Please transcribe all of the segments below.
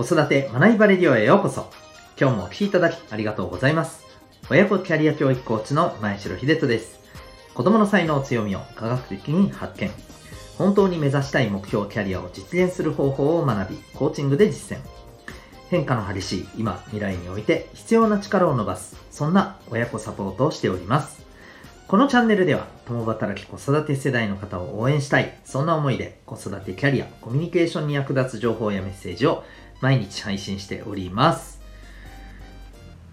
子育て学びバレディオへようこそ。今日もお聴きいただきありがとうございます。親子キャリア教育コーチの前城秀人です。子供の才能強みを科学的に発見。本当に目指したい目標キャリアを実現する方法を学び、コーチングで実践。変化の激しい今、未来において必要な力を伸ばす、そんな親子サポートをしております。このチャンネルでは、共働き子育て世代の方を応援したい、そんな思いで子育てキャリア、コミュニケーションに役立つ情報やメッセージを毎日配信しております。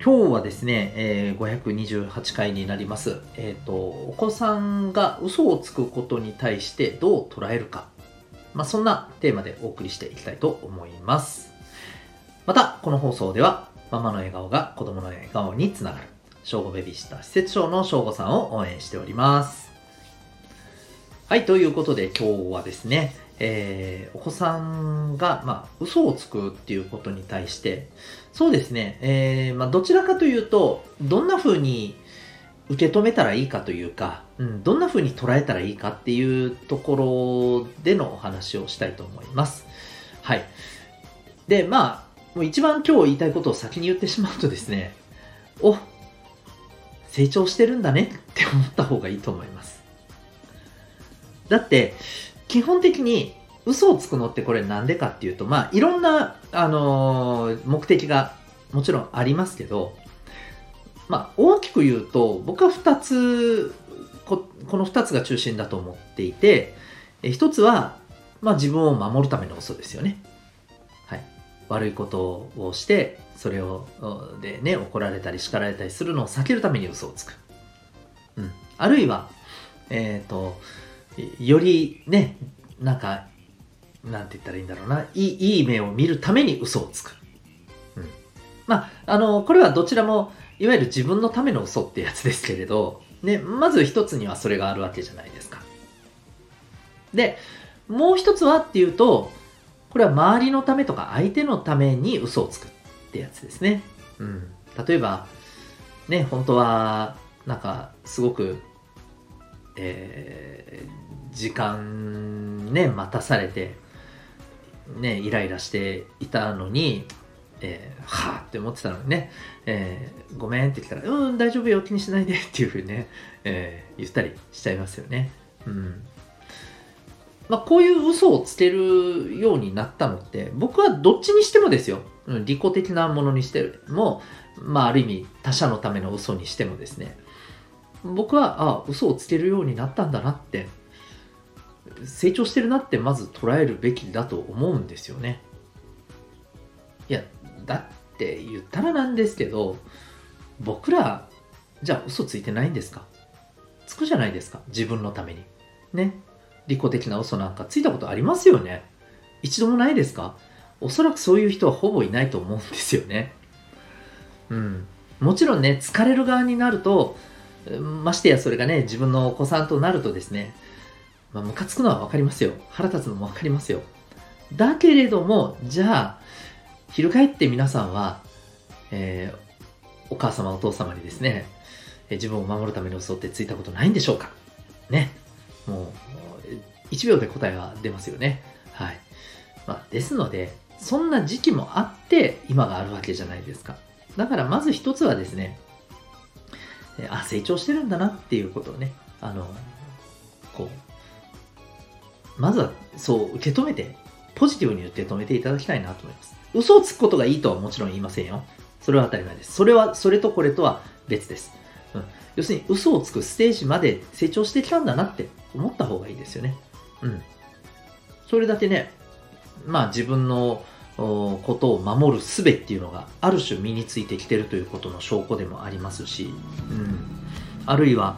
今日はですね、えー528回になります。えっ、と、お子さんが嘘をつくことに対してどう捉えるか。まあ、そんなテーマでお送りしていきたいと思います。また、この放送では、ママの笑顔が子供の笑顔につながる、正午ベビーシッター施設長の正午さんを応援しております。はい、ということで今日はですね、えーお子さんが、まあ、嘘をつくっていうことに対して、そうですね、えーまあ、どちらかというと、どんな風に受け止めたらいいかというか、うん、どんな風に捉えたらいいかっていうところでのお話をしたいと思います。はい。で、まあ、もう一番今日言いたいことを先に言ってしまうとですね、お、成長してるんだねって思った方がいいと思います。だって、基本的に嘘をつくのってこれなんでかっていうと、まあ、いろんな、あのー目的がもちろんありますけど、まあ、大きく言うと、僕は2つ、ここの2つが中心だと思っていて、え1つは、まあ、自分を守るための嘘ですよね。はい。悪いことをして、それを、でね、怒られたり叱られたりするのを避けるために嘘をつく。うん。あるいは、えっ、と、よりね、なんか、なんて言ったらいいんだろうな、いいいい目を見るために嘘をつく。うん。まあ、あの、これはどちらも、いわゆる自分のための嘘ってやつですけれど、ね、まず一つにはそれがあるわけじゃないですか。で、もう一つはっていうと、これは周りのためとか相手のために嘘をつくってやつですね。うん。例えば、ね、本当は、なんか、すごく、えー時間ね、待たされて、ね、イライラしていたのに、えーはぁって思ってたのにね、えーごめんって言ったら、うん、大丈夫よ、気にしないでっていうふうにね、えー言ったりしちゃいますよね。うん。まあ、こういう嘘をつけるようになったのって、僕はどっちにしてもですよ。うん、利己的なものにしても、まあ、ある意味、他者のための嘘にしてもですね、僕は、あ、嘘をつけるようになったんだなって、成長してるなってまず捉えるべきだと思うんですよね。いや、だって言ったらなんですけど、僕ら、じゃあ嘘ついてないんですか？つくじゃないですか？自分のために。ね？利己的な嘘なんかついたことありますよね？一度もないですか？おそらくそういう人はほぼいないと思うんですよね。うん。もちろんね、疲れる側になると、ましてやそれがね、自分のお子さんとなるとですね、まあ、ムカつくのはわかりますよ。腹立つのもわかりますよ。だけれども、じゃあ、翻って皆さんは、えーお母様お父様にですね、自分を守るための嘘ってついたことないんでしょうかね。もう、1秒で答えは出ますよね。はい。まあ、ですので、そんな時期もあって、今があるわけじゃないですか。だから、まず一つはですね、あ、成長してるんだなっていうことをね、あの、こう、まずはそう受け止めて、ポジティブに受け止めていただきたいなと思います。嘘をつくことがいいとはもちろん言いませんよ。それは当たり前です。それは、それとこれとは別です。うん、要するに嘘をつくステージまで成長してきたんだなって思った方がいいですよね。うん。それだけね、まあ自分のことを守る術っていうのがある種身についてきてるということの証拠でもありますし、うん。あるいは、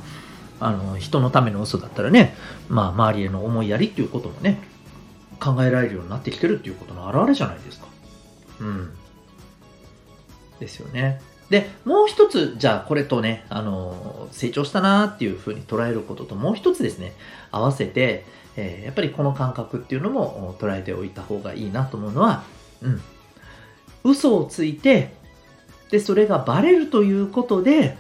あの、人のための嘘だったらね、まあ周りへの思いやりっていうこともね、考えられるようになってきてるっていうことの表れじゃないですか。うん。ですよね。で、もう一つ、じゃあこれとね、あの、成長したなっていうふうに捉えることと、もう一つですね、合わせて、えーやっぱりこの感覚っていうのも捉えておいた方がいいなと思うのは、うん。嘘をついて、で、それがバレるということで、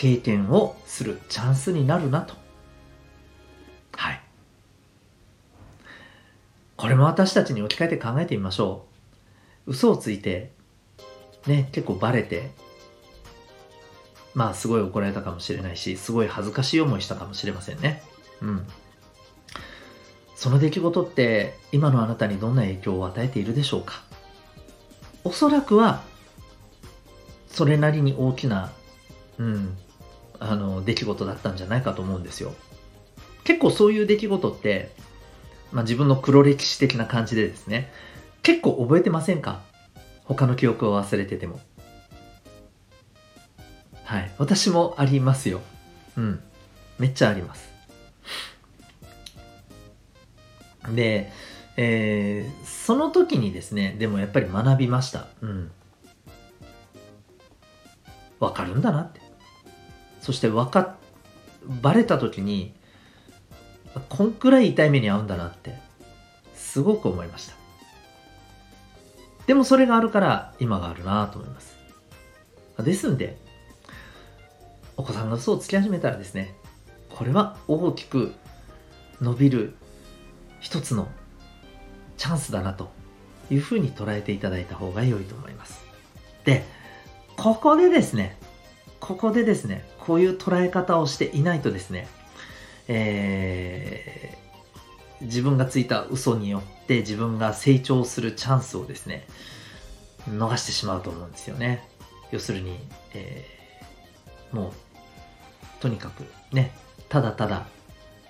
経験をするチャンスになるなと。はい。これも私たちに置き換えて考えてみましょう。嘘をついて、ね、結構バレて、まあすごい怒られたかもしれないし、すごい恥ずかしい思いしたかもしれませんね。うん。その出来事って今のあなたにどんな影響を与えているでしょうかおそらくはそれなりに大きな、うん、あの出来事だったんじゃないかと思うんですよ。結構そういう出来事って、まあ、自分の黒歴史的な感じでですね結構覚えてませんか？他の記憶を忘れてても。はい。私もありますよ。うん。めっちゃあります。で、えー、その時にですね、でもやっぱり学びました。うん。わかるんだなって。そしてわか、バレた時に、こんくらい痛い目に遭うんだなって、すごく思いました。でもそれがあるから今があるなと思います。ですんで、お子さんが嘘をつき始めたらですね、これは大きく伸びる一つのチャンスだなというふうに捉えていただいた方が良いと思います。で、ここでですね、ここでですね、こういう捉え方をしていないとですね、えー、自分がついた嘘によって自分が成長するチャンスをですね、逃してしまうと思うんですよね。要するに、えー、もう、とにかくね、ただただ、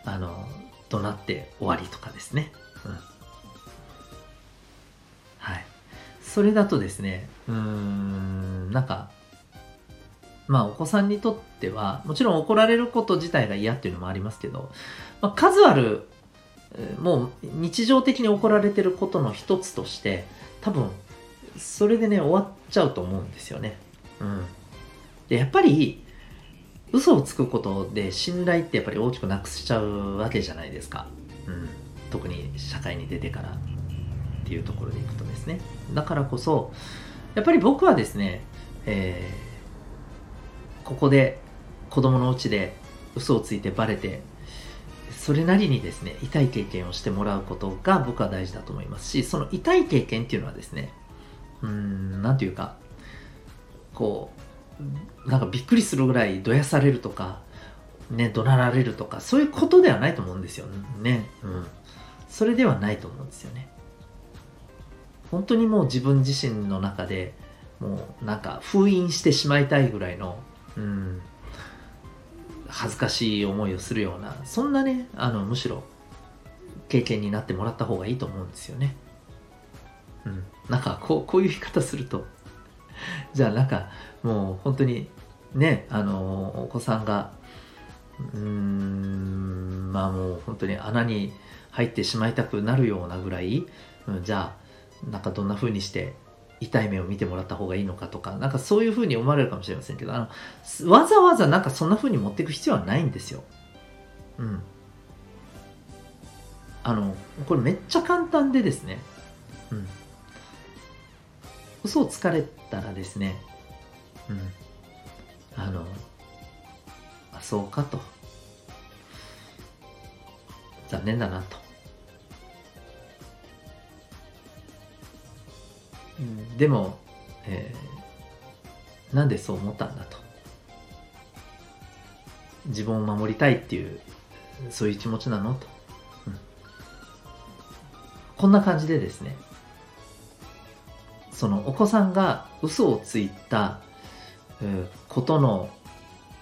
あの、怒鳴って終わりとかですね。うん。はい。それだとですね、うーん、なんか、まあお子さんにとっては、もちろん怒られること自体が嫌っていうのもありますけど、まあ、数ある、もう日常的に怒られてることの一つとして、多分、それでね、終わっちゃうと思うんですよね。うん。で、やっぱり、嘘をつくことで信頼ってやっぱり大きくなくしちゃうわけじゃないですか。うん。特に社会に出てからっていうところでいくとですね。だからこそ、やっぱり僕はですね、えー、ここで子供のうちで嘘をついてバレて、それなりにですね、痛い経験をしてもらうことが僕は大事だと思いますし、その痛い経験っていうのはですね、うん、なんていうか、こう、なんかびっくりするぐらいどやされるとか、ね、怒鳴られるとか、そういうことではないと思うんですよね。うん。それではないと思うんですよね。本当にもう自分自身の中でもうなんか封印してしまいたいぐらいの、うん、恥ずかしい思いをするような、そんなね、あの、むしろ経験になってもらった方がいいと思うんですよね。うん。なんかこう、こういう言い方すると、じゃあなんかもう本当にねあのお子さんがうーんまあもう本当に穴に入ってしまいたくなるようなぐらい、うん、じゃあなんかどんな風にして痛い目を見てもらった方がいいのかとか、なんかそういう風に思われるかもしれませんけど、あの、わざわざなんかそんな風に持っていく必要はないんですよ。うん。あの、これめっちゃ簡単でですね、うん。嘘をつかれたらですね、うん。あの、あ、そうかと。残念だなと。でも、えー、なんでそう思ったんだと。自分を守りたいっていう、そういう気持ちなのと。うん、こんな感じでですね、そのお子さんが嘘をついたことの、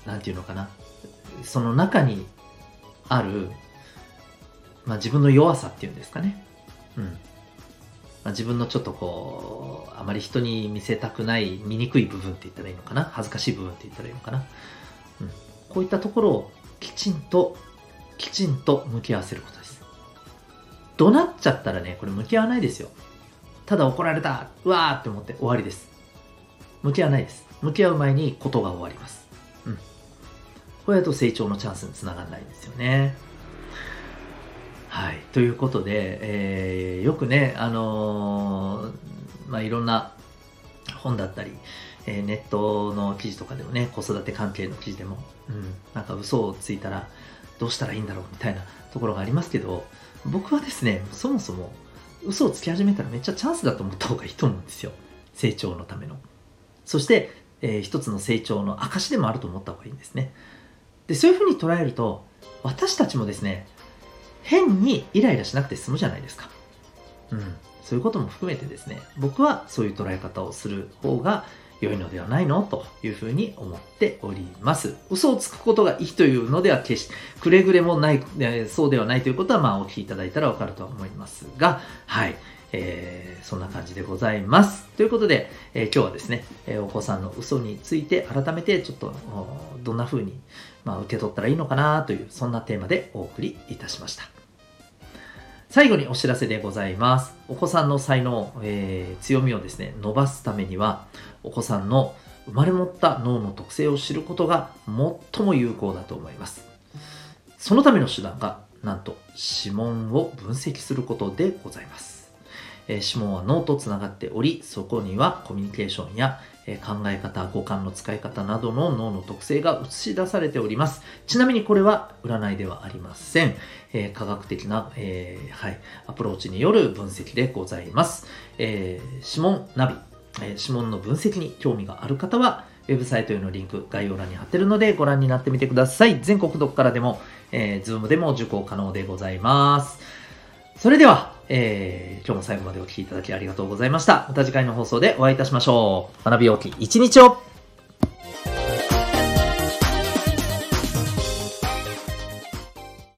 なんていうのかな、その中にある、まあ、自分の弱さっていうんですかね。うん。まあ、自分のちょっとこう、あまり人に見せたくない、醜い部分って言ったらいいのかな？恥ずかしい部分って言ったらいいのかな？うん。こういったところをきちんと、きちんと向き合わせることです。怒鳴っちゃったらね、これ向き合わないですよ。ただ怒られた、うわーって思って終わりです。向き合わないです。向き合う前にことが終わります。うん。これだと成長のチャンスにつながらないんですよね。はい。ということで、えー、よくね、あのー、まあ、いろんな本だったり、えー、ネットの記事とかでもね、子育て関係の記事でも、うん、なんか嘘をついたらどうしたらいいんだろうみたいなところがありますけど、僕はですね、そもそも嘘をつき始めたらめっちゃチャンスだと思った方がいいと思うんですよ。成長のための。そして、えー、一つの成長の証でもあると思った方がいいんですね。で、そういうふうに捉えると、私たちもですね、変にイライラしなくて済むじゃないですか。うん。そういうことも含めてですね、僕はそういう捉え方をする方が良いのではないのというふうに思っております。嘘をつくことがいいというのでは決して、くれぐれもない、そうではないということは、まあお聞きいただいたらわかると思いますが、はい。えー、そんな感じでございます。ということで、えー、今日はですね、えー、お子さんの嘘について改めてちょっとどんな風に、まあ、受け取ったらいいのかなというそんなテーマでお送りいたしました。最後にお知らせでございます。お子さんの才能、えー、強みをですね、伸ばすためには、お子さんの生まれ持った脳の特性を知ることが最も有効だと思います。そのための手段が、なんと指紋を分析することでございます。え、指紋は脳とつながっており、そこにはコミュニケーションやえ考え方、五感の使い方などの脳の特性が映し出されております。ちなみにこれは占いではありません。えー、科学的な、えー、はい、アプローチによる分析でございます。えー、指紋ナビ、え指紋の分析に興味がある方は、ウェブサイトへのリンク概要欄に貼ってるのでご覧になってみてください。全国どこからでも、えー、Zoom でも受講可能でございます。それでは、えー、今日も最後までお聴きいただきありがとうございました。また次回の放送でお会いいたしましょう。学び大きい一日を